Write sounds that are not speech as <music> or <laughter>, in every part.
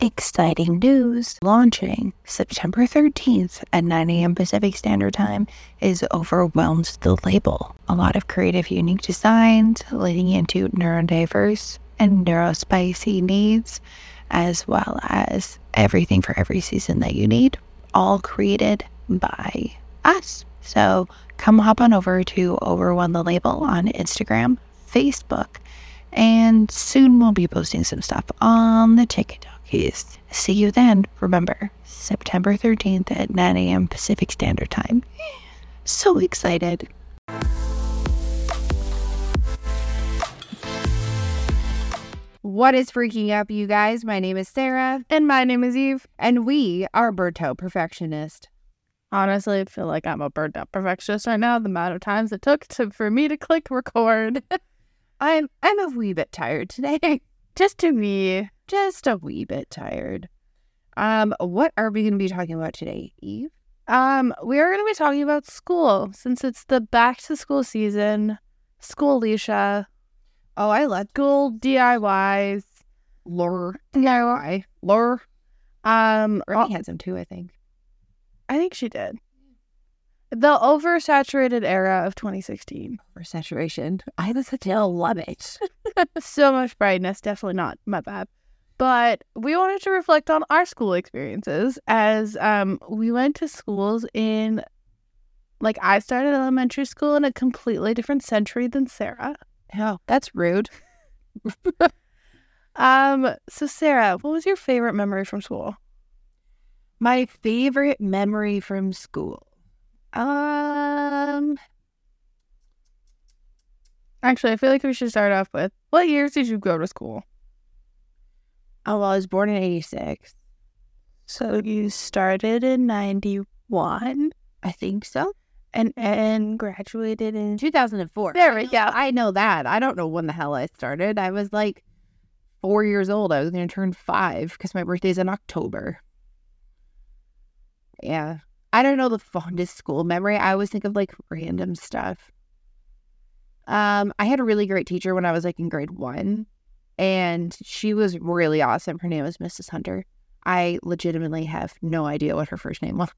exciting news launching September 13th at 9 a.m. Pacific Standard Time is Overwhelmed the Label. A lot of creative, unique designs leading into neurodiverse and neurospicy needs, as well as everything for every season that you need, all created by us. So come hop on over to Overwhelm the Label on Instagram, Facebook, and soon we'll be posting some stuff on the TikTokies. See you then. Remember, September 13th at 9 a.m. Pacific Standard Time. So excited. What is freaking up, you guys? My name is Sarah, And my name is Eve. and we are Burnt Out Perfectionist. Honestly, I feel like I'm a burnt out perfectionist right now. The amount of times it took to for me to click record. <laughs> I'm I'm a wee bit tired today, <laughs> Just to be. Just a wee bit tired. Um, what are we going to be talking about today, Eve? Um, we are gonna be talking about school since it's the back to school season. School Alicia. Oh, I love School DIYs. lore. DIY. Lore. Um Brittany had some too, I think. I think she did. The oversaturated era of 2016. For saturation, I still love it. <laughs> so much brightness, definitely not my bad. But we wanted to reflect on our school experiences as um we went to schools in like I started elementary school in a completely different century than Sarah. Oh, that's rude. <laughs> Um so Sarah, what was your favorite memory from school? My favorite memory from school. Um, Actually, I feel like we should start off with what years did you go to school? Oh, well, I was born in '86. So you started in 91 I think so. and and graduated in 2004. There we go. I know that. I don't know when the hell I started. I was like four years old. I was going to turn five because my birthday's in October. Yeah. I don't know the fondest school memory. I always think of like random stuff. Um, I had a really great teacher when I was like in grade one, and she was really awesome. Her name was Mrs. Hunter. I legitimately have no idea what her first name <laughs> was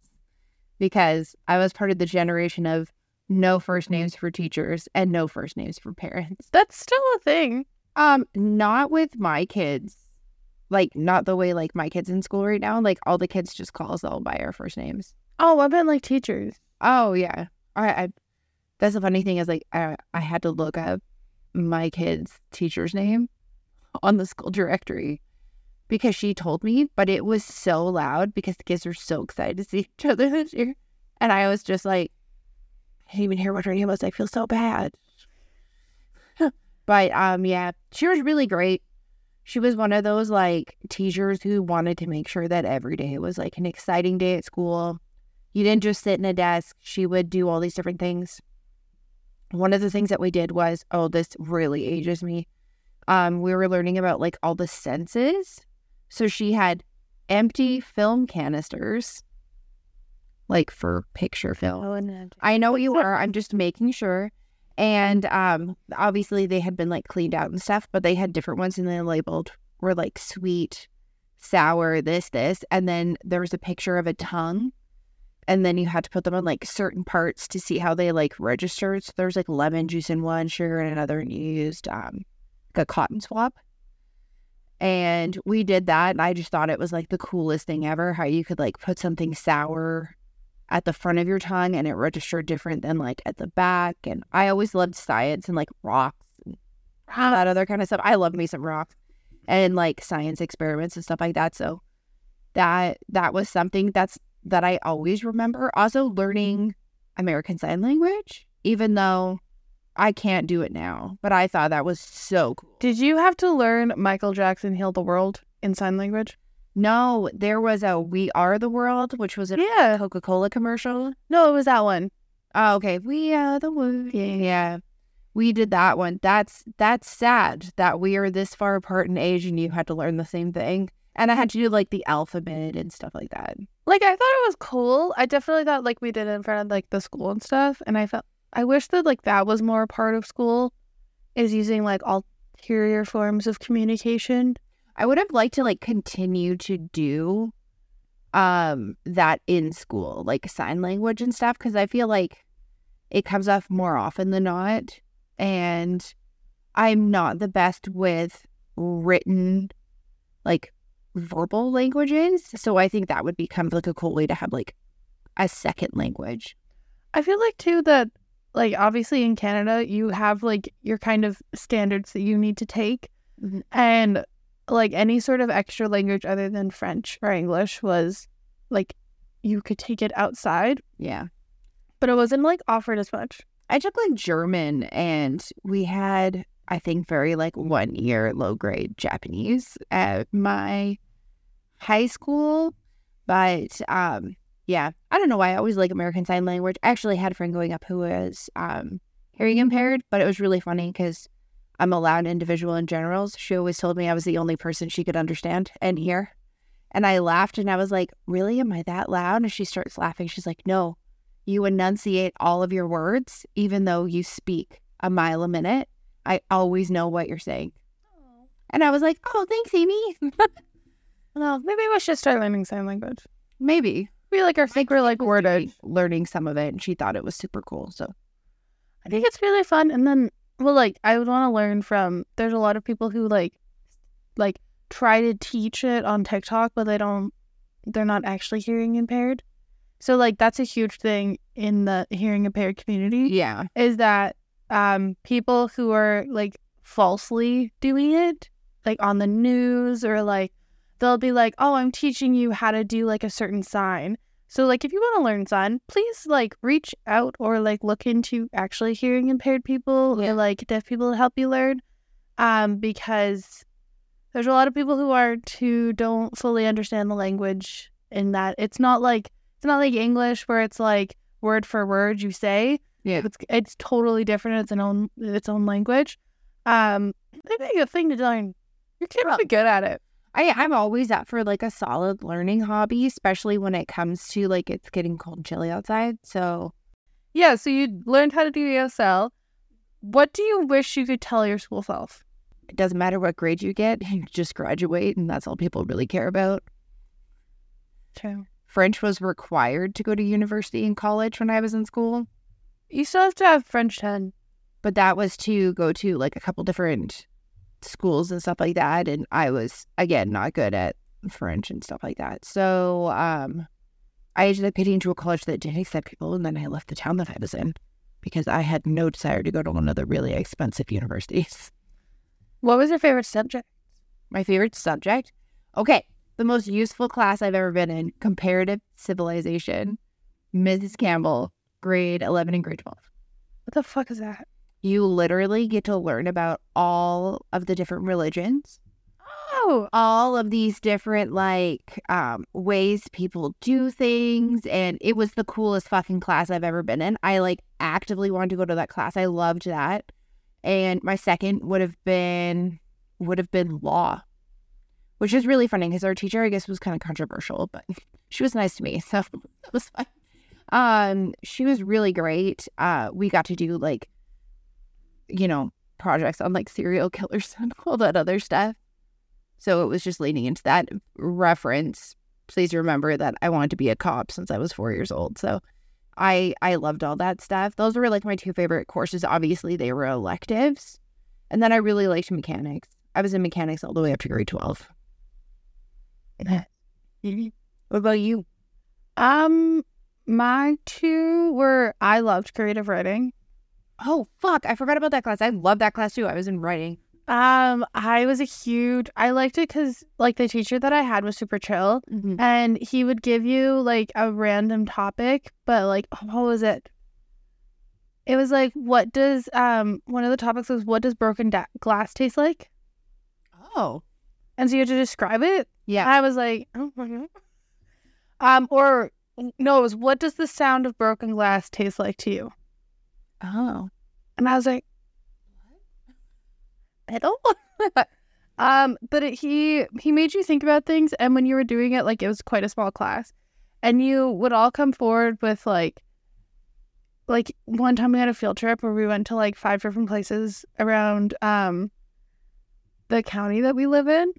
because I was part of the generation of no first names for teachers and no first names for parents. That's still a thing. Um, not with my kids. Like not the way like my kids in school right now. Like all the kids just call us all by our first names. Oh, I meant like teachers. Oh yeah. I, I that's the funny thing is like I I had to look up my kid's teacher's name on the school directory because she told me, but it was so loud because the kids were so excited to see <laughs> each other this year. And I was just like, I didn't even hear what her name was. I feel so bad. but um yeah, she was really great. She was one of those like teachers who wanted to make sure that every day was like an exciting day at school. You didn't just sit in a desk. She would do all these different things. One of the things that we did was, oh, this really ages me. Um, we were learning about like all the senses. So she had empty film canisters, like for picture film. Oh, and I know what you <laughs> are. I'm just making sure. And um, obviously they had been like cleaned out and stuff, but they had different ones and they labeled were like sweet, sour, this, this, and then there was a picture of a tongue, and then you had to put them on like certain parts to see how they like registered. So there's like lemon juice in one, sugar in another, and you used um a cotton swab. And we did that, and I just thought it was like the coolest thing ever. How you could like put something sour at the front of your tongue and it registered different than like at the back. And I always loved science and like rocks and all that other kind of stuff. I love me some rocks and like science experiments and stuff like that. So that that was something that's that I always remember. Also learning American Sign Language, even though I can't do it now. But I thought that was so cool. Did you have to learn Michael Jackson Heal the World in sign language? No, there was a We Are the World, which was a Yeah. Coca Cola commercial. No, it was that one. Oh, okay. We are the world. Yeah, yeah. We did that one. That's that's sad that we are this far apart in age and you had to learn the same thing. And I had to do like the alphabet and stuff like that. Like I thought it was cool. I definitely thought like we did it in front of like the school and stuff. And I felt I wish that like that was more a part of school, is using like ulterior forms of communication. I would have liked to like continue to do um that in school, like sign language and stuff, because I feel like it comes off more often than not. And I'm not the best with written like verbal languages. So I think that would become like a cool way to have like a second language. I feel like too that like obviously in Canada you have like your kind of standards that you need to take Mhm. and like any sort of extra language other than French or English was like you could take it outside Yeah. but it wasn't like offered as much. I took like German and we had, I think, very like one year low grade Japanese at my high school. But um, yeah, I don't know why I always like American Sign Language. I actually had a friend growing up who was um, hearing impaired, but it was really funny because I'm a loud individual in general. So she always told me I was the only person she could understand and hear. And I laughed and I was like, Really? Am I that loud? And she starts laughing. She's like, No, you enunciate all of your words, even though you speak a mile a minute. I always know what you're saying. And I was like, oh, thanks, Amy. <laughs> Well, maybe we should start learning sign language. Maybe. We like our think we're like doing- learning some of it, and she thought it was super cool. So I think it's really fun. And then, well, like I would want to learn from. There's a lot of people who like, like try to teach it on TikTok, but they don't. They're not actually hearing impaired. So like that's a huge thing in the hearing impaired community yeah, is that um people who are like falsely doing it, like on the news or like they'll be like, "Oh, I'm teaching you how to do like a certain sign." So like if you want to learn sign, please like reach out or like look into actually hearing impaired people Yeah. or like deaf people to help you learn. Um because there's a lot of people who aren't who don't fully understand the language in that it's not like it's not like English where it's like word for word you say. Yeah. It's it's totally different. It's an own its own language. Um I think a thing to learn. You're gonna be good at it. I I'm always up for like a solid learning hobby, especially when it comes to like it's getting cold and chilly outside. So Yeah, so you learned how to do ASL. What do you wish you could tell your school self? it doesn't matter what grade you get, <laughs> you just graduate, and that's all people really care about. True. French was required to go to university and college when I was in school. You still have to have French 10. but that was to go to like a couple different schools and stuff like that and i was again not good at french and stuff like that so um i ended up getting to a college that didn't accept people and then i left the town that i was in because i had no desire to go to one of the really expensive universities What was your favorite subject? my favorite subject okay the most useful class i've ever been in comparative civilization mrs campbell grade 11 and grade 12 What the fuck is that? You literally get to learn about all of the different religions Oh, all of these different like um ways people do things and it was the coolest fucking class I've ever been in. I like actively wanted to go to that class. I loved that. And my second would have been would have been law. Which is really funny because our teacher I guess was kind of controversial, but <laughs> she was nice to me, so <laughs> that was fine. Um she was really great. Uh we got to do like you know, projects on like serial killers <laughs> and all that other stuff. So it was just leaning into that reference. Please remember that I wanted to be a cop since I was four years old. So I I loved all that stuff. Those were like my two favorite courses. Obviously, they were electives. And then I really liked mechanics. I was in mechanics all the way up to grade 12. <laughs> What about you? um, my two were I loved creative writing. Oh, fuck. I forgot about that class. I love that class too. I was in writing. Um, I was a huge. I liked it because like the teacher that I had was super chill, and he would give you like a random topic, but like what was it? It was like, what does um one of the topics was what does broken da- glass taste like? Oh. And so you had to describe it. Yeah. I was like, oh my God. um, or no, it was what does the sound of broken glass taste like to you? Oh. And I was like, metal. <laughs> um, but it, he he made you think about things, and when you were doing it, like it was quite a small class, and you would all come forward with like, like one time we had a field trip where we went to like five different places around um the county that we live in,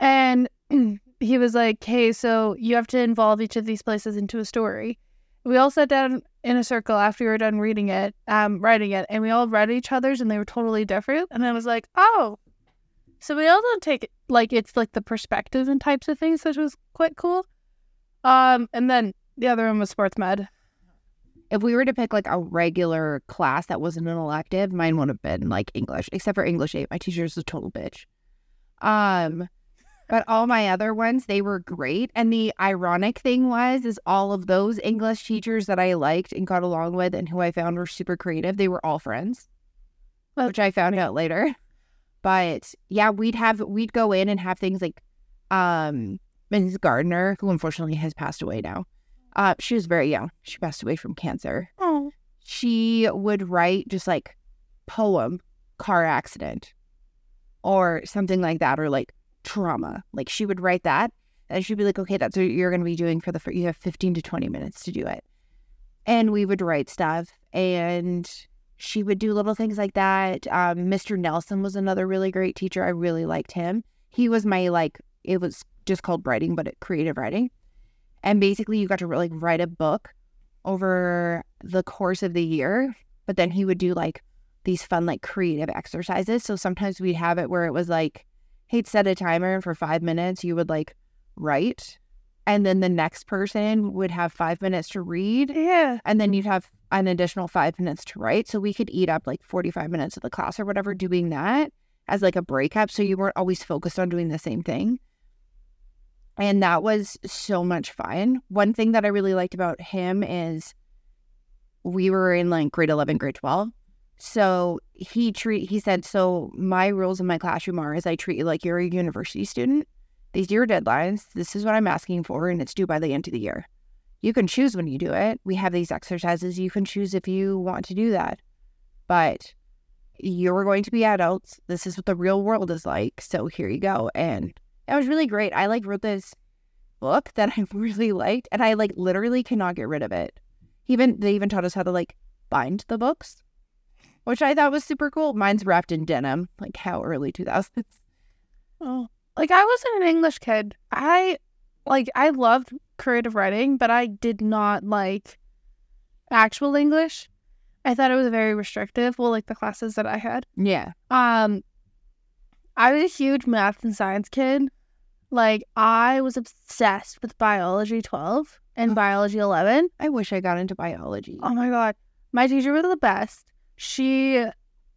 And <clears throat> he was like, "Hey, so you have to involve each of these places into a story." We all sat down in a circle after we were done reading it, um, writing it, and we all read each other's, and they were totally different. And I was like, "Oh, so we all don't take it like it's like the perspective and types of things, which was quite cool." Um, and then the other one was sports med. If we were to pick like a regular class that wasn't an elective, mine would have been like English, except for English 8. My teacher's a total bitch. Um, but all my other ones, they were great. And the ironic thing was, is all of those English teachers that I liked and got along with and who I found were super creative, they were all friends, which I found out later. <laughs> But yeah, we'd have, we'd go in and have things like, um, Mrs. Gardner, who unfortunately has passed away now. Uh, she was very young. She passed away from cancer Oh, she would write just like poem car accident or something like that or like trauma. Like she would write that and she'd be like okay that's what you're going to be doing for the you have 15 to 20 minutes to do it. And we would write stuff and she would do little things like that. Um, mr nelson was another really great teacher. I really liked him. He was my like it was just called writing but it creative writing. And basically you got to like write a book over the course of the year. But then he would do like these fun, like creative exercises. So sometimes we'd have it where it was like, hey, set a timer and for five minutes you would like write. And then the next person would have five minutes to read. yeah. And then you'd have an additional five minutes to write. So we could eat up like 45 minutes of the class or whatever doing that as like a breakup. So you weren't always focused on doing the same thing. And that was so much fun. One thing that I really liked about him is we were in like grade 11, grade 12. So he treat he said, so my rules in my classroom are is I treat you like you're a university student. These are your deadlines. This is what I'm asking for, and it's due by the end of the year. You can choose when you do it. We have these exercises. You can choose if you want to do that. But you're going to be adults. This is what the real world is like. So here you go. And it was really great. I like wrote this book that I <laughs> really liked, and I like literally cannot get rid of it. Even they even taught us how to like bind the books, which I thought was super cool. Mine's wrapped in denim, like how early 2000s. Oh, like I wasn't an English kid. I like I loved creative writing, but I did not like actual English. I thought it was very restrictive. Well, like the classes that I had. Yeah. Um, I was a huge math and science kid. Like I was obsessed with biology twelve and Oh. biology eleven. I wish I got into biology. Oh my god. My teacher was the best. She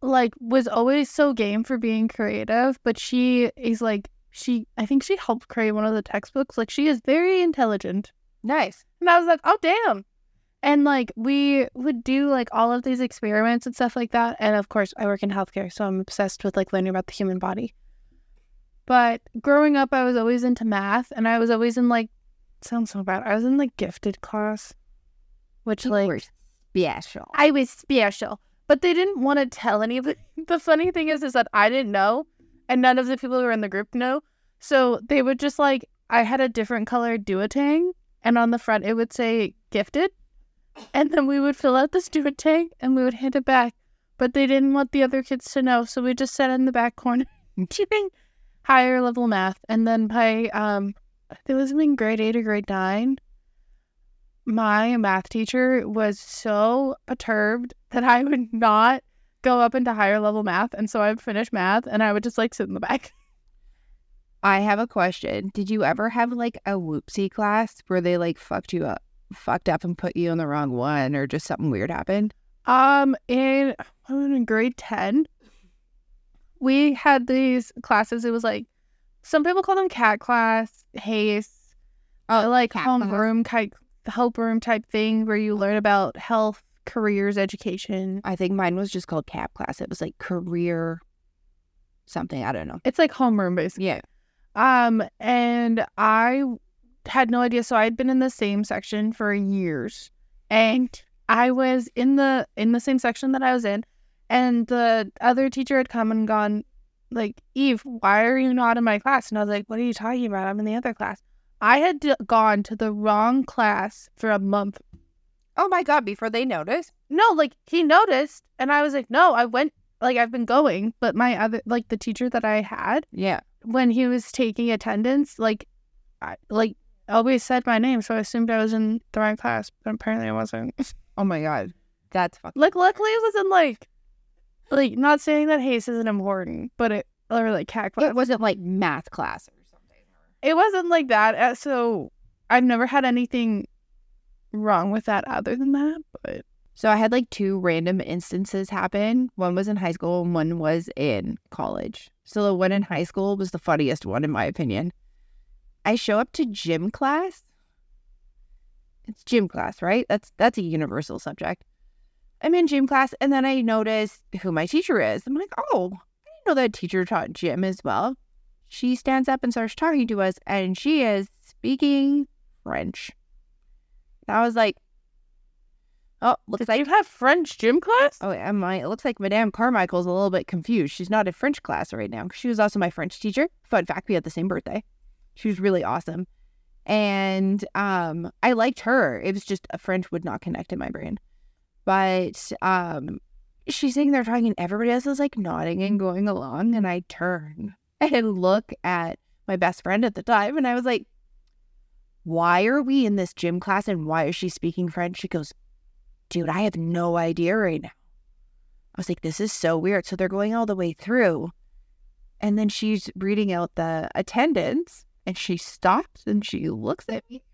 like was always so game for being creative, but she is like she I think she helped create one of the textbooks. Like she is very intelligent. Nice. And I was like, "Oh damn." And like we would do like all of these experiments and stuff like that. And of course, I work in healthcare, so I'm obsessed with like learning about the human body. But growing up, I was always into math, and I was always in like sounds so bad. I was in like gifted class, which You like special. I was special, but they didn't want to tell anybody. <laughs> The funny thing is, is that I didn't know, and none of the people who were in the group know. So they would just like, I had a different colored duotang, and on the front it would say gifted, and then we would fill out this <laughs> duotang and we would hand it back. But they didn't want the other kids to know, so we just sat in the back corner <laughs> doing higher level math. And then by um, it was in grade eight or grade nine my math teacher was so perturbed that I would not go up into higher level math. And so I would finish math and I would just like sit in the back. <laughs> I have a question. Did you ever have like a whoopsie class where they like fucked you up, fucked up and put you in the wrong one, or just something weird happened? Um, in, in grade 10, we had these classes. It was like, some people call them cat class, HACE, Oh, like homeroom type, help room type thing where you learn about health, careers, education. I think mine was just called CAP class. It was like career something. I don't know. It's like homeroom basically. Yeah. Um, and I had no idea. So I'd been in the same section for years, and I was in the in the same section that I was in, and the other teacher had come and gone, like, Eve, why are you not in my class? And I was like, what are you talking about? I'm in the other class. I had d- gone to the wrong class for a month. Oh my god! Before they noticed. No, like he noticed, and I was like, no, I went. Like I've been going, but my other like the teacher that I had Yeah. when he was taking attendance, like, I, like always said my name, so I assumed I was in the right class, but apparently I wasn't. <laughs> Oh my god, that's fucking. like, luckily it wasn't like, like not saying that Hayes isn't important, but it or like cat class. It wasn't like math class. It wasn't like that. So I've never had anything wrong with that other than that. But So I had like two random instances happen. One was in high school and one was in college. So the one in high school was the funniest one in my opinion. I show up to gym class. It's gym class, right? That's that's a universal subject. I'm in gym class and then I notice who my teacher is. I'm like, "Oh, I didn't know that teacher taught gym as well." She stands up and starts talking to us and she is speaking French. And I was like, "Oh, looks like you have French gym class? Oh, and my it looks like Madame Carmichael's a little bit confused. She's not in French class right now. Because she was also my French teacher. Fun fact: we had the same birthday. She was really awesome, and um, I liked her. It was just a French would not connect in my brain, but um, she's sitting there talking, and everybody else is like nodding and going along, and I turn and look at my best friend at the time, and I was like, "Why are we in this gym class, and why is she speaking French?" She goes dude, I have no idea right now. I was like, this is so weird. So they're going all the way through. And then she's reading out the attendance and she stops and she looks at me. <laughs>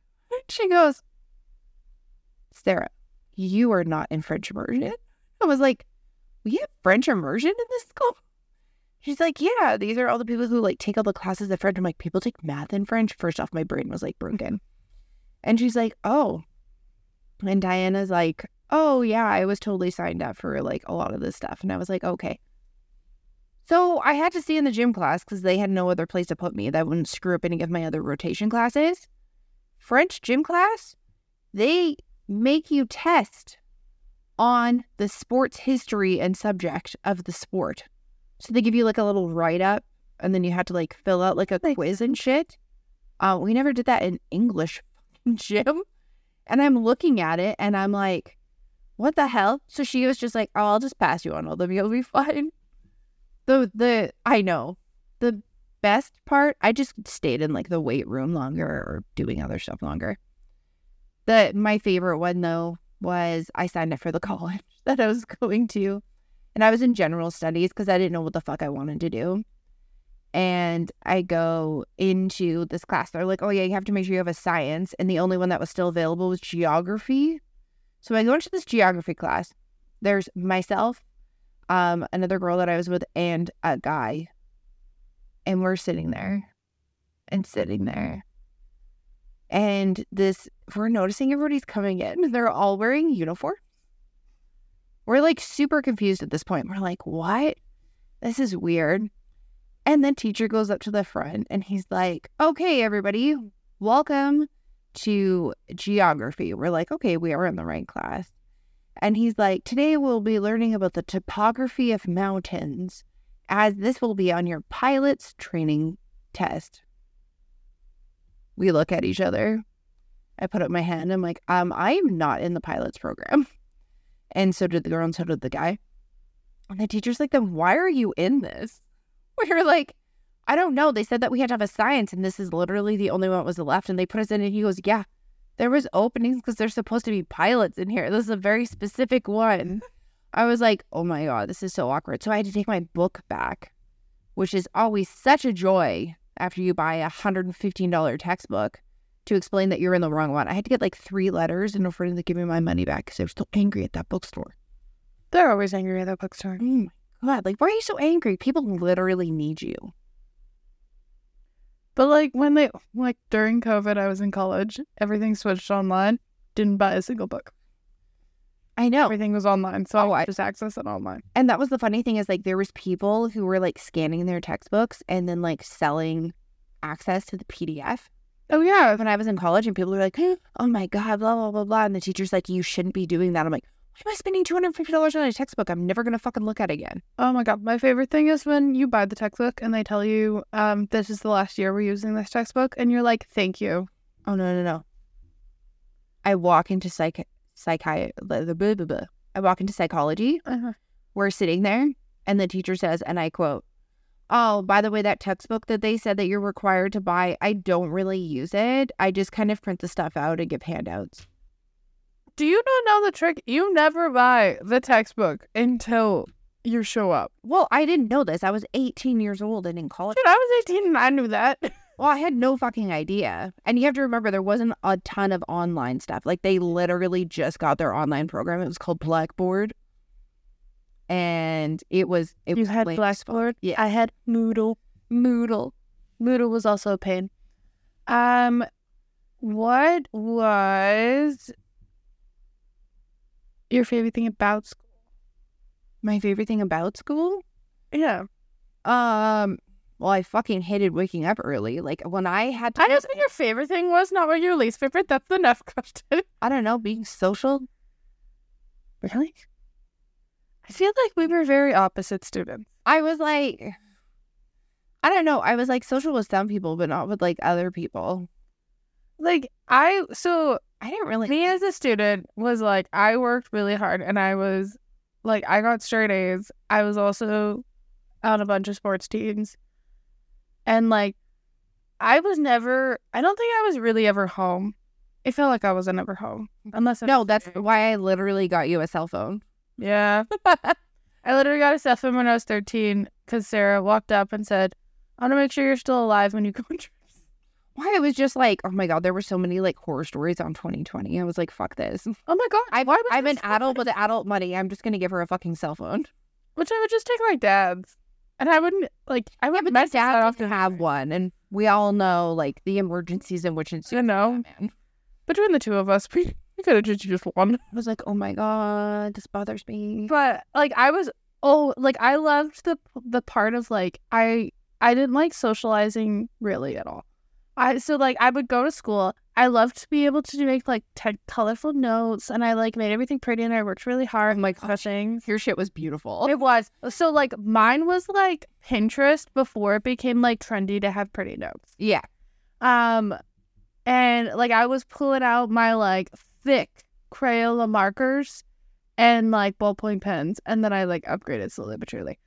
She goes, Sarah, you are not in French immersion. I was like, we have French immersion in this school? She's like, yeah, these are all the people who like take all the classes of French. I'm like, people take math in French. First off, my brain was like broken. And she's like, oh. And Diana's like, oh, yeah, I was totally signed up for like a lot of this stuff. And I was like, okay. So I had to stay in the gym class because they had no other place to put me that wouldn't screw up any of my other rotation classes. French gym class, they make you test on the sports history and subject of the sport. So they give you like a little write up and then you had to like fill out like a Like- quiz and shit. Uh, we never did that in English <laughs> gym. And I'm looking at it and I'm like, what the hell? So she was just like, oh, I'll just pass you on all of them. You'll be <laughs> fine. The, the, I know. The best part, I just stayed in like the weight room longer or doing other stuff longer. The, my favorite one though was I signed up for the <laughs> college that I was going to. And I was in general studies because I didn't know what the fuck I wanted to do. And I go into this class. They're like, oh, yeah, you have to make sure you have a science. And the only one that was still available was geography. So I go into this geography class. There's myself, um, another girl that I was with, and a guy. And we're sitting there and sitting there. And this, we're noticing everybody's coming in. <laughs> They're all wearing uniform. We're like super confused at this point. We're like, what? This is weird. And then teacher goes up to the front and he's like, okay, everybody, welcome to geography. We're like, okay, we are in the right class. And he's like, today we'll be learning about the topography of mountains, as this will be on your pilot's training test. We look at each other. I put up my hand. I'm like, um, I am not in the pilot's program. <laughs> And so did the girl and so did the guy. And the teacher's like, then why are you in this? <laughs> We were like, I don't know. They said that we had to have a science, and this is literally the only one that was left. And they put us in, and he goes, Yeah, there was openings because there's supposed to be pilots in here. This is a very specific one. <laughs> I was like, Oh my God, this is so awkward. So I had to take my book back, which is always such a joy after you buy a $115 textbook to explain that you're in the wrong one. I had to get like three letters in order to give me my money back because I was still angry at that bookstore. They're always angry at that bookstore. Oh my God, like, why are you so angry? People literally need you. But like when they like during COVID, I was in college. Everything switched online. Didn't buy a single book. I know. Everything was online, so Oh, I I- just access it online. And that was the funny thing is like there was people who were like scanning their textbooks and then like selling access to the PDF. Oh yeah, When I was in college and people were like, <gasps> oh my God, blah, blah, blah, blah. And the teacher's like, you shouldn't be doing that. I'm like, why am I spending $250 on a textbook I'm never going to fucking look at again? Oh my god, my favorite thing is when you buy the textbook and they tell you, um, this is the last year we're using this textbook, and you're like, thank you. Oh, no, no, no. I walk into psych, psychi, blah, blah, blah, blah, blah. I walk into psychology Uh-huh. we're sitting there and the teacher says and i quote Oh, by the way, that textbook that they said that you're required to buy, I don't really use it. I just kind of print the stuff out and give handouts. Do you not know the trick? You never buy the textbook until you show up. Well, I didn't know this. I was 18 years old and in college. Dude, I was 18 and I knew that. <laughs> Well, I had no fucking idea. And you have to remember there wasn't a ton of online stuff. Like they literally just got their online program. It was called Blackboard. And it was it you was had. Blackboard. Yeah. I had Moodle. Moodle. Moodle was also a pain. Um, what was your favorite thing about school? My favorite thing about school? Yeah, Um well, I fucking hated waking up early. Like when I had to I just what your favorite thing was, not what your least favorite. That's the next question. I don't know, being social. Really? I feel like we were very opposite students. I was like I don't know. I was like social with some people, but not with like other people. Like I, so I didn't really me as a student was like I worked really hard and I was like I got straight A's. I was also on a bunch of sports teams. And like I was never I don't think I was really ever home. It felt like I wasn't ever home. Unless I No, that's why I literally got you a cell phone. Yeah. <laughs> I literally got a cell phone when I was 13 because Sarah walked up and said, I want to make sure you're still alive when you go on trips. Why it was just like, oh my god, there were so many like horror stories on 2020. I was like, fuck this. <laughs> Oh my God. I'm this an adult with adult money. I'm just gonna give her a fucking cell phone. Which I would just take my dad's. And I wouldn't, like, I Yeah, would but message my dad that often often. have one, and we all know like the emergencies in which ensue. I know. Man. Between the two of us, <laughs> we, we could have just used one. I was like, oh my god, this bothers me. But, like, I was, oh, like, I loved the the part of, like, I I didn't like socializing really at all. I So, like, I would go to school. I loved to be able to make, like, te- colorful notes. And I, like, made everything pretty. And I worked really hard. Oh my gosh. Your shit was beautiful. It was. So like mine was like Pinterest before it became like trendy to have pretty notes. yeah, Um and like I was pulling out my like thick Crayola markers and like ballpoint pens and then I like upgraded slowly but surely.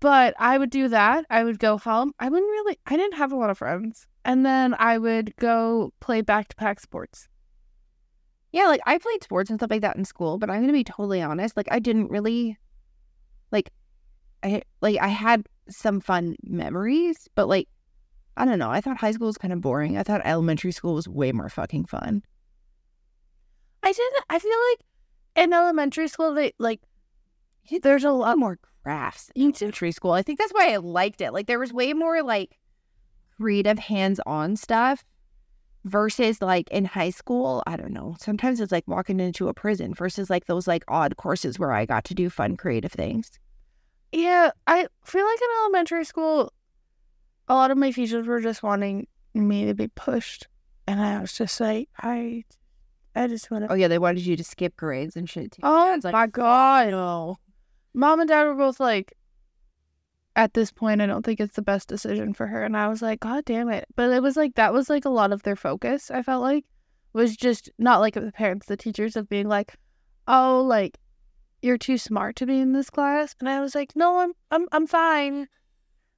But I would do that. I would go home. I wouldn't really I didn't have a lot of friends. And then I would go play back to back sports. yeah. Like I played sports and stuff like that in school, but I'm gonna be totally honest. Like I didn't really, like, I like I had some fun memories, but like, I don't know. I thought high school was kind of boring. I thought elementary school was way more fucking fun. I didn't I feel like in elementary school they like there's a lot more crafts in elementary school. I think that's why I liked it. Like there was way more like creative hands-on stuff versus like in high school, I don't know. Sometimes it's like walking into a prison versus like those like odd courses where I got to do fun creative things. Yeah, I feel like in elementary school, a lot of my teachers were just wanting me to be pushed, and I was just like, I, I just want to. Oh yeah, they wanted you to skip grades and shit too. Oh like, my god! no. Mom and dad were both like, at this point, I don't think it's the best decision for her, and I was like, God damn it! But it was like that was like a lot of their focus. I felt like was just not like the parents, the teachers of being like, oh, like you're too smart to be in this class, and I was like, no, I'm I'm I'm fine.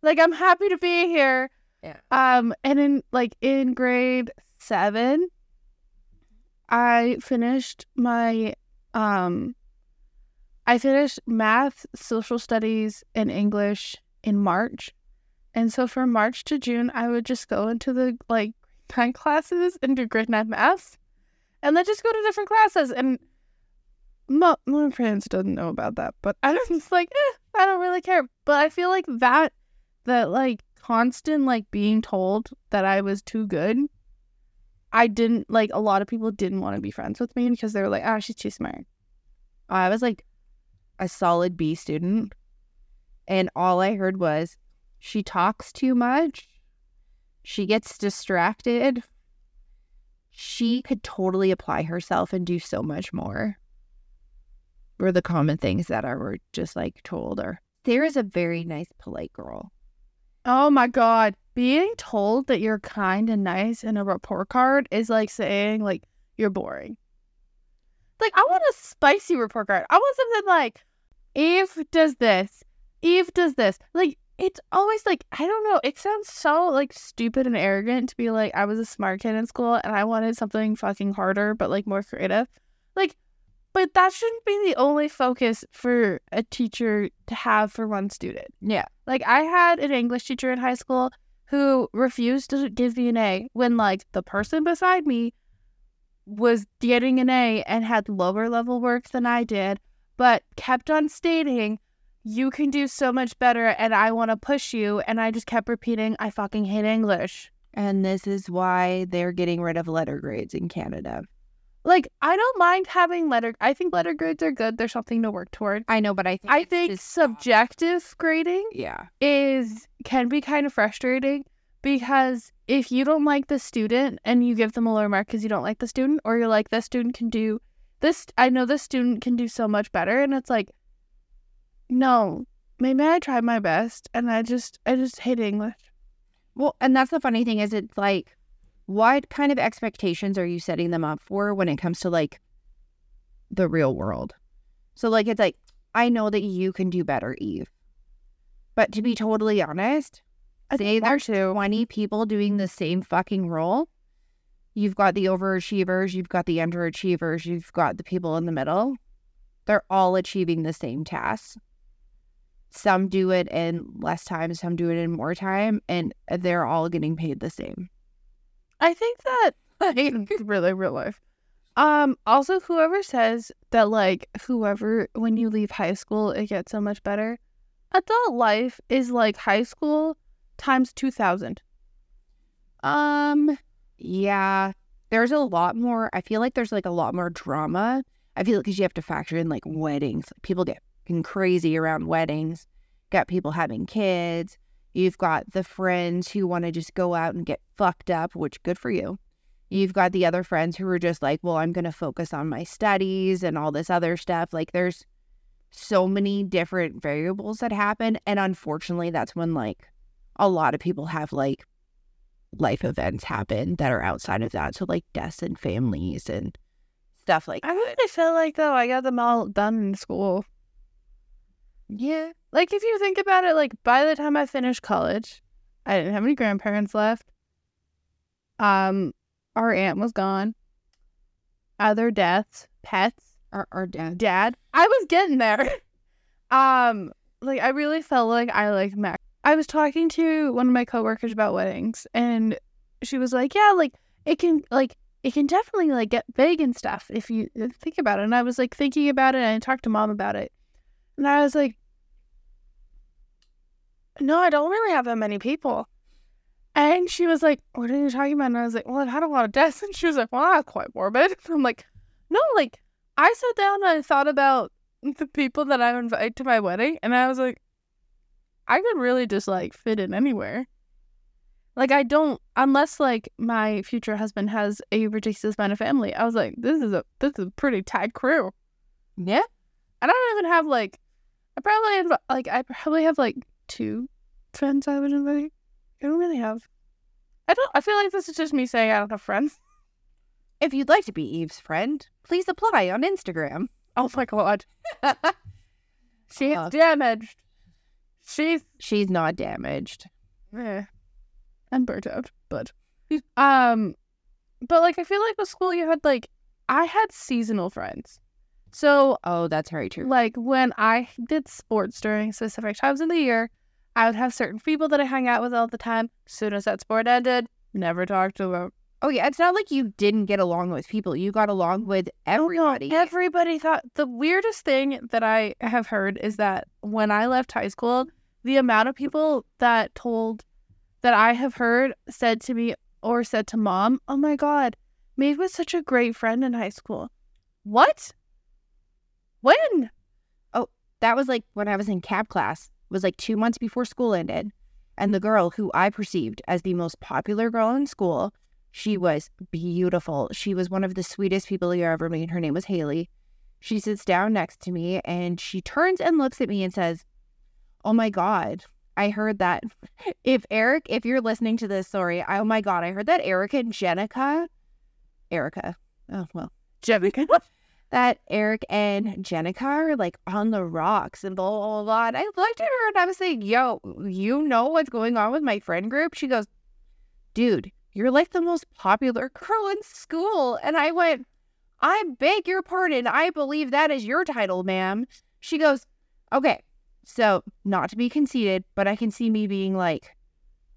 Like I'm happy to be here. Yeah. Um, and in like in grade seven, I finished my um I finished math, social studies, and English in March. And so from March to June, I would just go into the like grade classes and do grade nine math. And then just go to different classes. And mo- my friends doesn't know about that, but I was just like, eh, I don't really care. But I feel like that, that like constant like being told that I was too good, I didn't like a lot of people didn't want to be friends with me because they were like, ah, she's too smart. I was like a solid B student, and all I heard was she talks too much. She gets distracted. She could totally apply herself and do so much more. Were the common things that I were just like told her. Sarah's a very nice, polite girl. Oh my god. Being told that you're kind and nice in a report card is like saying like you're boring. Like I want a spicy report card. I want something like Eve does this. Eve does this. Like it's always like I don't know. It sounds so like stupid and arrogant to be like I was a smart kid in school and I wanted something fucking harder but like more creative. Like, but that shouldn't be the only focus for a teacher to have for one student. Yeah. Like I had an English teacher in high school who refused to give me an A when like the person beside me was getting an A and had lower level work than I did, but kept on stating, You can do so much better and I want to push you. And I just kept repeating, I fucking hate English. And this is why they're getting rid of letter grades in Canada. Like, I don't mind having letter I think letter grades are good. There's something to work toward. I know, but I think I think just- um subjective grading Yeah. is can be kind of frustrating because if you don't like the student and you give them a lower mark because you don't like the student or you're like this student can do this i know this student can do so much better and it's like no maybe i tried my best and i just i just hate english Well, and that's the funny thing is it's like what kind of expectations are you setting them up for when it comes to like the real world? So like it's like I know that you can do better, Eve. But to be totally honest, I say there's 20 people doing the same fucking role. You've got the overachievers, you've got the underachievers, you've got the people in the middle. They're all achieving the same tasks. Some do it in less time, some do it in more time, and they're all getting paid the same. I think that <laughs> like really real life um also whoever says that like whoever when you leave high school it gets so much better adult life is like high school times 2000 Um, yeah, there's a lot more. I feel like there's like a lot more drama. I feel like because you have to factor in like weddings. People get crazy around weddings. Got people having kids. You've got the friends who want to just go out and get fucked up, which good for you. You've got the other friends who are just like, well, I'm going to focus on my studies and all this other stuff. Like, there's so many different variables that happen. And unfortunately, that's when like a lot of people have like life events happen that are outside of that. So like deaths and families and stuff like I really feel like though I got them all done in school. Yeah. Like if you think about it, like by the time I finished college, I didn't have any grandparents left. Um, our aunt was gone. Other deaths, pets, Our, our dad. dad. I was getting there. <laughs> um, like I really felt like I like Mac. I was talking to one of my coworkers about weddings, and she was like, "Yeah, like it can like." It can definitely like get big and stuff if you think about it. And I was like thinking about it and I talked to mom about it. And I was like, no, I don't really have that many people. And she was like, What are you talking about? And I was like, Well, I've had a lot of deaths. <laughs> And she was like, Well, that's quite morbid. <laughs> I'm like, No, like, I sat down and I thought about the people that I invite to my wedding. And I was like, I could really just like fit in anywhere. Like, I don't, unless like my future husband has a ridiculous amount of family. I was like, This is a, this is a pretty tight crew. Yeah. I don't even have like, I probably have like, I probably have like two friends I would invite. I don't really have. I don't. I feel like this is just me saying I don't have friends. <laughs> If you'd like to be Eve's friend, please apply on Instagram. Oh my god, <laughs> she's Uh. damaged. She's She's not damaged. eh, and burnt out, but <laughs> um, but like I feel like with school you had like I had seasonal friends, so Oh, that's very true. like when I did sports during specific times in the year, I would have certain people that I hang out with all the time. soon as that sport ended, never talked to them. Oh yeah, it's not like you didn't get along with people. You got along with oh, everybody. Everybody thought the weirdest thing that I have heard is that when I left high school, the amount of people that told that I have heard said to me or said to mom, "Oh my god, Maeve was such a great friend in high school." What? When? Oh, that was like when I was in cap class. Was like two months before school ended. And the girl who I perceived as the most popular girl in school, she was beautiful. She was one of the sweetest people you ever meet. Her name was Haley. She sits down next to me and she turns and looks at me and says, Oh my God, I heard that. <laughs> If Eric, if you're listening to this, sorry, oh my God, I heard that Erica and Jenica, Erica, oh well, Jenica. <laughs> that Eric and Jenica are like on the rocks and blah, blah, blah. And I looked at her and I was like, yo, you know what's going on with my friend group? She goes, dude, you're like the most popular <laughs> girl in school. And I went, I beg your pardon. I believe that is your title, ma'am. She goes, okay, so not to be conceited, but I can see me being like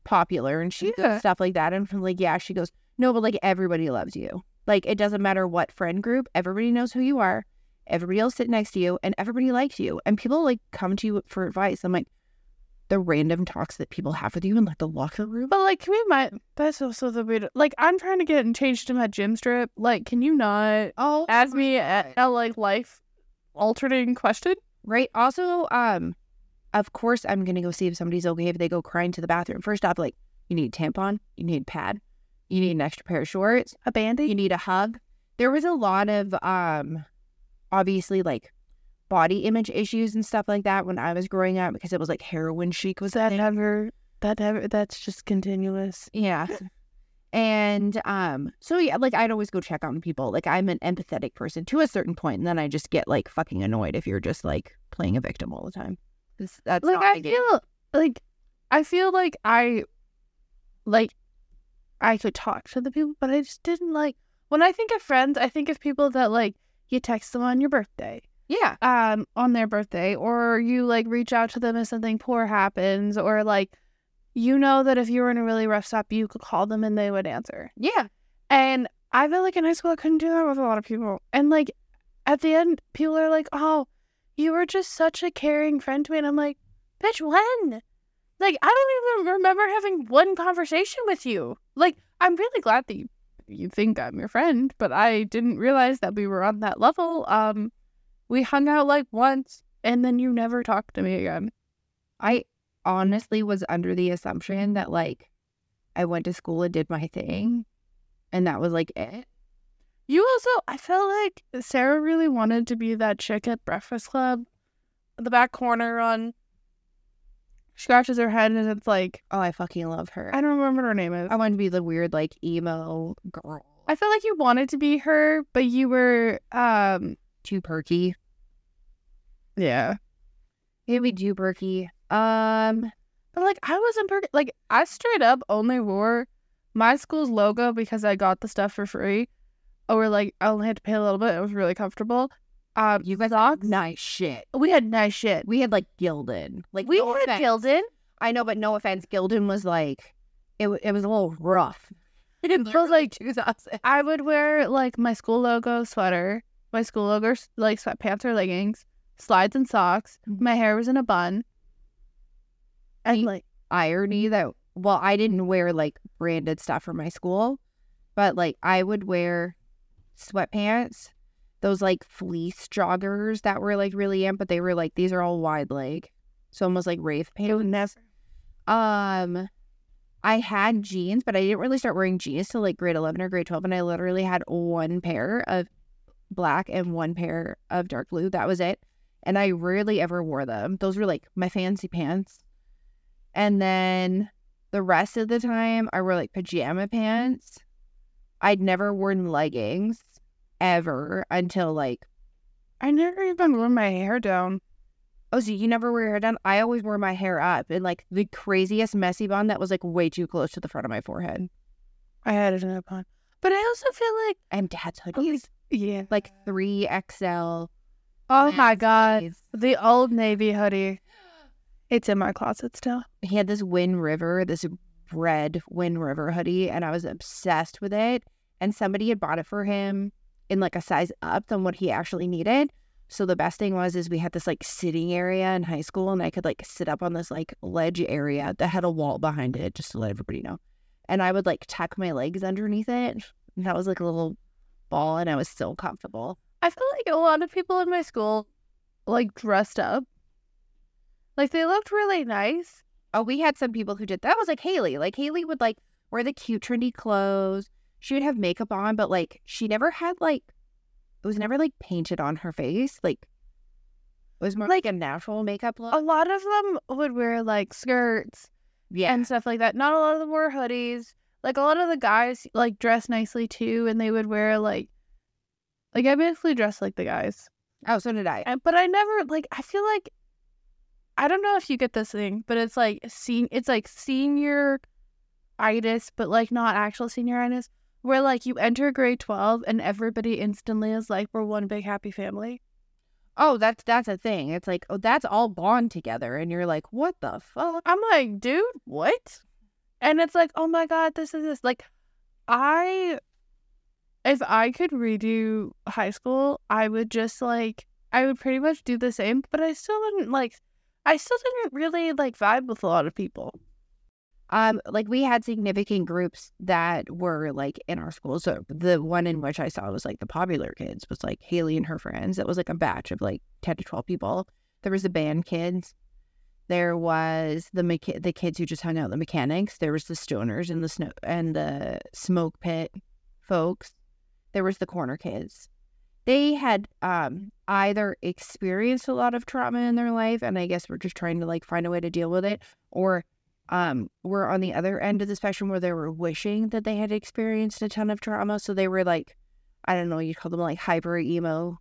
popular and she Yeah. stuff like that. And I'm like, yeah, she goes, no, but like everybody loves you. Like it doesn't matter what friend group, everybody knows who you are. Everybody else sit next to you and everybody likes you. And people like come to you for advice. I'm like, the random talks that people have with you in like the locker room. But like, can we mind? That's also the weird. Like, I'm trying to get and change to my gym strip. Like, can you not Oh, ask me a, a like life altering question? Right. Also, um, of course, I'm gonna go see if somebody's okay if they go crying to the bathroom. First off, like you need tampon, you need pad, you need an extra pair of shorts, A bandy? you need a hug. There was a lot of um, obviously like body image issues and stuff like that when I was growing up because it was like heroin chic was that ever. That never. That's just continuous. yeah. And um, so yeah, like I'd always go check on people. Like I'm an empathetic person to a certain point, and then I just get like fucking annoyed if you're just like playing a victim all the time. That's like I feel like I feel like I like I could talk to the people, but I just didn't like when I think of friends, I think of people that like you text them on your birthday. Yeah. Um on their birthday or you like reach out to them if something poor happens or like you know that if you were in a really rough stop, you could call them and they would answer. Yeah. And I feel like in high school I couldn't do that with a lot of people. And like at the end, people are like, "Oh, you were just such a caring friend to me," and I'm like, "Bitch, when? Like, I don't even remember having one conversation with you. Like, I'm really glad that you you think I'm your friend, but I didn't realize that we were on that level. Um, we hung out like once, and then you never talked to me again. I honestly was under the assumption that like I went to school and did my thing and that was like it. You also, I felt like Sarah really wanted to be that chick at Breakfast Club, the back corner on. Scratches her head and it's like Oh, I fucking love her. I don't remember what her name is. I wanted to be the weird like emo girl. I feel like you wanted to be her, but you were um Too perky. yeah. Maybe too perky. Um But like I wasn't perky like I straight up only wore my school's logo because I got the stuff for free. Or like I only had to pay a little bit. It was really comfortable. Um you guys socks. nice shit. We had nice shit. We had like Gildan. Like We no had offense. Gildan. I know, but no offense. Gildan was like it, w- it was a little rough. <laughs> It was like, 2000s. I would wear like my school logo sweater, my school logo like sweatpants or leggings, slides and socks. Mhm. My hair was in a bun. And See, like irony that well i didn't wear like branded stuff for my school but like i would wear sweatpants those like fleece joggers that were like really in but they were like these are all wide leg so almost like rave pants. um i had jeans but i didn't really start wearing jeans till like grade 11 or grade 12 and i literally had one pair of black and one pair of dark blue that was it and i rarely ever wore them. Those were like my fancy pants and then the rest of the time, I wore like pajama pants. I'd never worn leggings ever until like, I never even wore my hair down. oh, so you never wear your hair down? I always wore my hair up in like the craziest messy bun that was like way too close to the front of my forehead. I had it in a bun. But I also feel like And dad's hoodies, yeah. like 3XL. Oh my god. hoodies. The old navy hoodie. It's in my closet still. He had this Wind River, this red Wind River hoodie, and I was obsessed with it. And somebody had bought it for him in like a size up than what he actually needed. So the best thing was is we had this like sitting area in high school and I could like sit up on this like ledge area that had a wall behind it just to let everybody know. And I would like tuck my legs underneath it. And that was like a little ball and I was so comfortable. I feel like a lot of people in my school like dressed up. Like they looked really nice. Oh, we had some people who did that was like Haley. Like Haley would like wear the cute trendy clothes. She would have makeup on, but like she never had like it was never like painted on her face. Like it was more like, a natural makeup look. A lot of them would wear like skirts yeah. and stuff like that. Not a lot of them wore hoodies. Like a lot of the guys like dress nicely too, and they would wear like Like I basically dressed like the guys. Oh, so did I. But I never like I feel like I don't know if you get this thing, but it's like sen- it's like senior itis, but like not actual senioritis, where like you enter grade twelve and everybody instantly is like we're one big happy family. Oh, that's that's a thing. It's like, oh, that's all bond together, and you're like, what the fuck? I'm like, dude, what? And it's like, oh my god, this is this. Like, I, if I could redo high school, I would just like, I would pretty much do the same, but I still wouldn't like, I still didn't really like vibe with a lot of people. Um, like we had significant groups that were like in our school. So the one in which I saw was like the popular kids was like Haley and her friends. It was like a batch of like ten to twelve people. There was the band kids. There was the mecha- the kids who just hung out the mechanics. There was the stoners and the snow and the smoke pit folks. There was the corner kids. They had um either experienced a lot of trauma in their life and I guess we're just trying to like find a way to deal with it or um were on the other end of the spectrum where they were wishing that they had experienced a ton of trauma. So they were like I don't know, you call them like hyper emo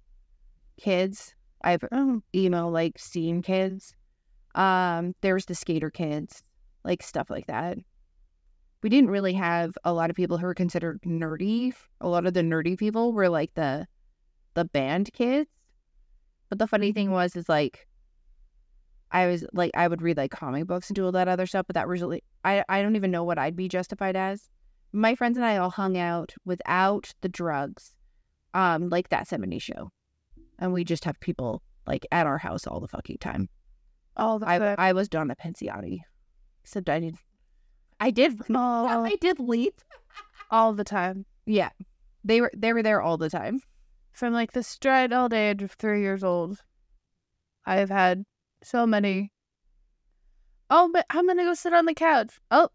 kids. I've Oh, emo like scene kids. Um, there was the skater kids, like stuff like that. We didn't really have a lot of people who were considered nerdy. A lot of the nerdy people were like the the band kids. But the funny thing was is like I was like I would read like comic books and do all that other stuff, but that was really I, I don't even know what I'd be justified as. My friends and I all hung out without the drugs, um, like that 70s show. And we just have people like at our house all the fucking time. all the I time. I was Donna Pinciotti. Except I did I did <laughs> all, I did leap all the time. Yeah. They were they were there all the time. From like the stride old age of three years old, I have had so many. Oh, but I'm gonna go sit on the couch. Oh,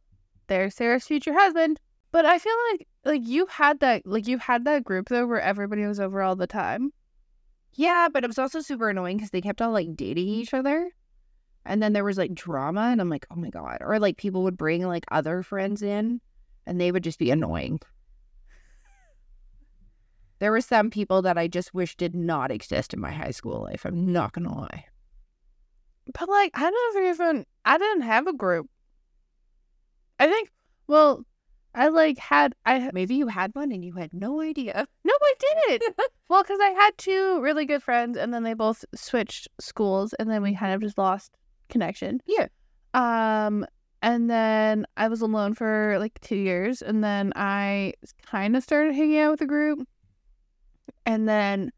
there's Sarah's future husband. But I feel like like you had that like you had that group though where everybody was over all the time. Yeah, but it was also super annoying because they kept all like dating each other. And then there was like drama, and I'm like, oh my God. Or like people would bring like other friends in and they would just be annoying. There were some people that I just wish did not exist in my high school life. I'm not going to lie. But like I never even I didn't have a group. I think well, I like had I Maybe you had one and you had no idea. <laughs> No, I didn't. <laughs> well, because I had two really good friends, and then they both switched schools, and then we kind of just lost connection. Yeah. Um, and then I was alone for like two years, and then I kind of started hanging out with a group, and then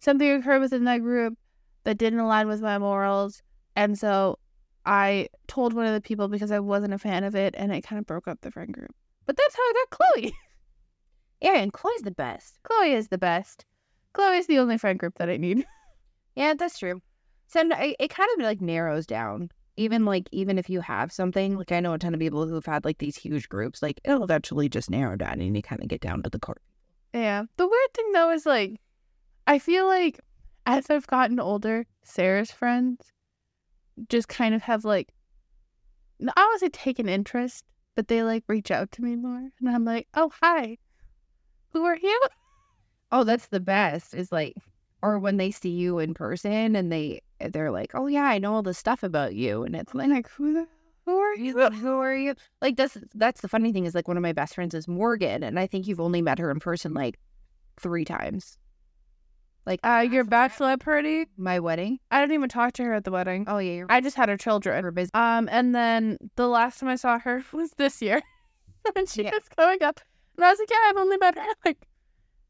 something occurred within that group that didn't align with my morals, and so I told one of the people because I wasn't a fan of it, and it kind of broke up the friend group. But that's how I got Chloe. <laughs> Yeah, and Chloe's the best. Chloe is the best. Chloe is the only friend group that I need. <laughs> Yeah, that's true. So it, it kind of like narrows down. Even like even if you have something, like I know a ton of people who've had like these huge groups, like it'll eventually just narrow down and you kind of get down to the core. Yeah. The weird thing though is like, I feel like as I've gotten older, Sarah's friends just kind of have like, I want say take an interest, but they like reach out to me more. And I'm like, oh, hi. Who are you? <laughs> Oh, that's the best. Is like, or when they see you in person and they they're like, oh yeah, I know all this stuff about you, and it's like, like, who the, who are you? who are you? Like that's that's the funny thing is like one of my best friends is Morgan, and I think you've only met her in person like three times. Like Uh, your bachelor party? my wedding. I didn't even talk to her at the wedding. Oh yeah, I just had her children. we're busy. Um, and then the last time I saw her <laughs> was this year, <laughs> and she Yeah. was coming up, and I was like, "Yeah, I've only met her <laughs> like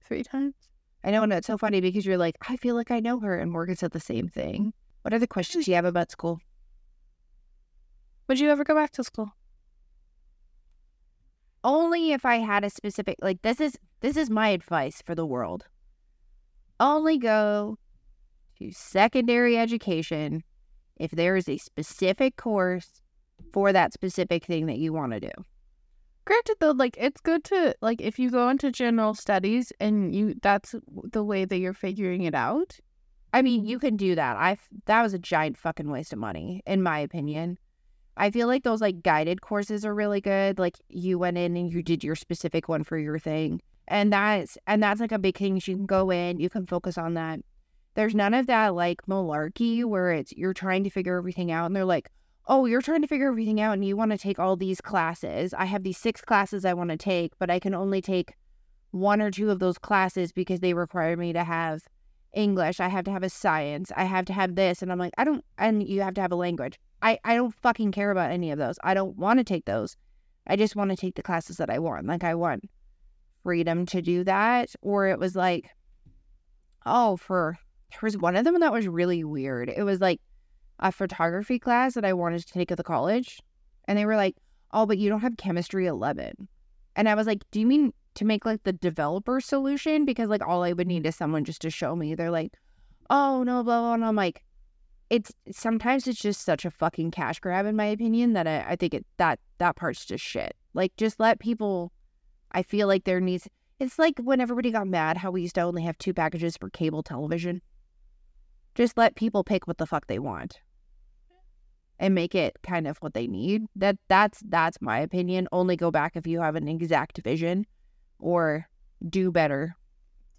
three times." I know, and it's so funny because you're like, I feel like I know her, and Morgan said the same thing. What other questions do you have about school? Would you ever go back to school? Only if I had a specific like this is this is my advice for the world. Only go to secondary education if there is a specific course for that specific thing that you want to do. Granted, though, like it's good to like if you go into general studies and you that's the way that you're figuring it out. I mean, you can do that. I that was a giant fucking waste of money, in my opinion. I feel like those like guided courses are really good. Like you went in and you did your specific one for your thing, And that's and that's like a big thing. You can go in, you can focus on that. There's none of that like malarkey where it's you're trying to figure everything out and they're like, oh, you're trying to figure everything out and you want to take all these classes. I have these six classes I want to take, but I can only take one or two of those classes because they require me to have English. I have to have a science. I have to have this. And I'm like, I don't, and you have to have a language. I, I don't fucking care about any of those. I don't want to take those. I just want to take the classes that I want. Like I want freedom to do that. Or it was like, oh, for there was one of them that was really weird. It was like a photography class that I wanted to take at the college. And they were like, oh, but you don't have chemistry 11. And I was like, do you mean to make like the developer solution? Because like all I would need is someone just to show me. They're like, oh, no, blah, blah. And I'm like, it's sometimes it's just such a fucking cash grab in my opinion that I, I think it that that part's just shit. Like just let people I feel like there needs it's like when everybody got mad how we used to only have two packages for cable television. Just let people pick what the fuck they want and make it kind of what they need. That that's that's my opinion. Only go back if you have an exact vision or do better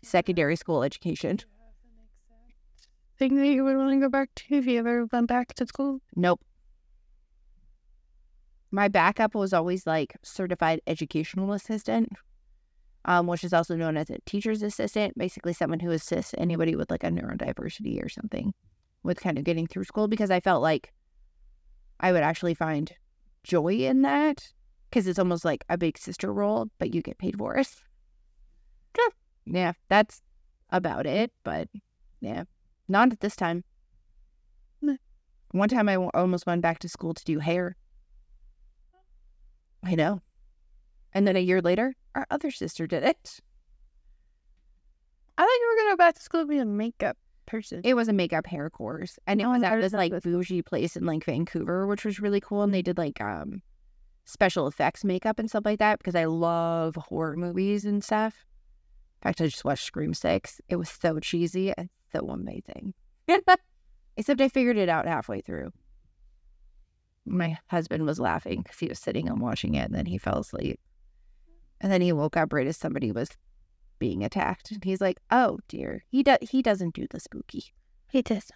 secondary school education thing that you would want to go back to if you ever went back to school? Nope. My backup was always like certified educational assistant, um, which is also known as a teacher's assistant, basically someone who assists anybody with like a neurodiversity or something with kind of getting through school because I felt like I would actually find joy in that because it's almost like a big sister role, but you get paid for it. Yeah, that's about it. But yeah, not at this time. One time I almost went back to school to do hair. I know. And then a year later, our other sister did it. I thought you were going to go back to school to be a makeup person. It was a makeup hair course. And it Oh, was at this like bougie place in like Vancouver, which was really cool. And they did like um special effects makeup and stuff like that because I love horror movies and stuff. In fact, I just watched Scream Six. It was so cheesy and so amazing. <laughs> Except I figured it out halfway through. My husband was laughing because he was sitting and watching it, and then he fell asleep. And then he woke up right as somebody was being attacked, and he's like, "Oh dear, he does he doesn't do the spooky." He does.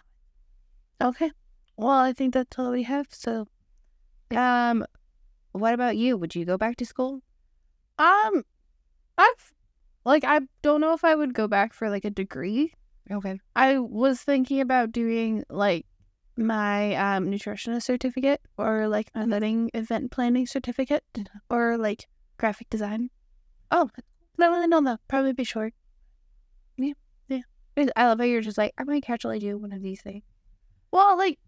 Okay. Well, I think that's all we have. So, Um, what about you? Would you go back to school? um, I've like I don't know if I would go back for like a degree. Okay. I was thinking about doing like my um nutritionist certificate or like a wedding event planning certificate or like graphic design. Oh, No, no, no, probably be short. Yeah, yeah. I love how you're just like, I might actually do one of these things. Well, like,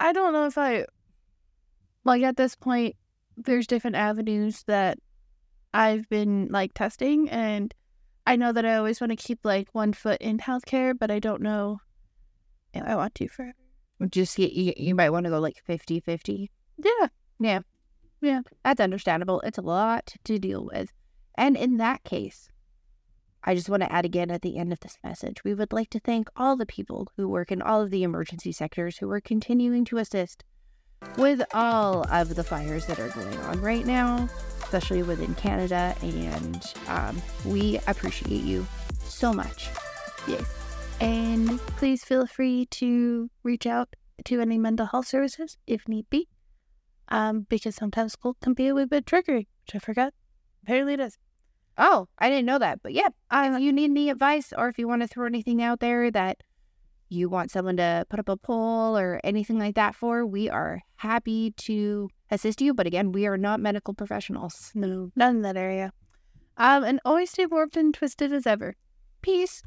I don't know if I, like, at this point, there's different avenues that I've been, like, testing. And I know that I always want to keep, like, one foot in healthcare, but I don't know if I want to forever. Just you, you, you might want to go like 50 50. Yeah. Yeah. Yeah. That's understandable. It's a lot to deal with. And in that case, I just want to add again at the end of this message, we would like to thank all the people who work in all of the emergency sectors who are continuing to assist with all of the fires that are going on right now, especially within Canada. And um, we appreciate you so much. Yes. And please feel free to reach out to any mental health services if need be. Um, because sometimes school can be a little bit triggering, which I forgot. Apparently it is. Oh, I didn't know that. But yeah, if you need any advice or if you want to throw anything out there that you want someone to put up a poll or anything like that for, we are happy to assist you. But again, we are not medical professionals. No, not in that area. Um, and always stay warped and twisted as ever. Peace.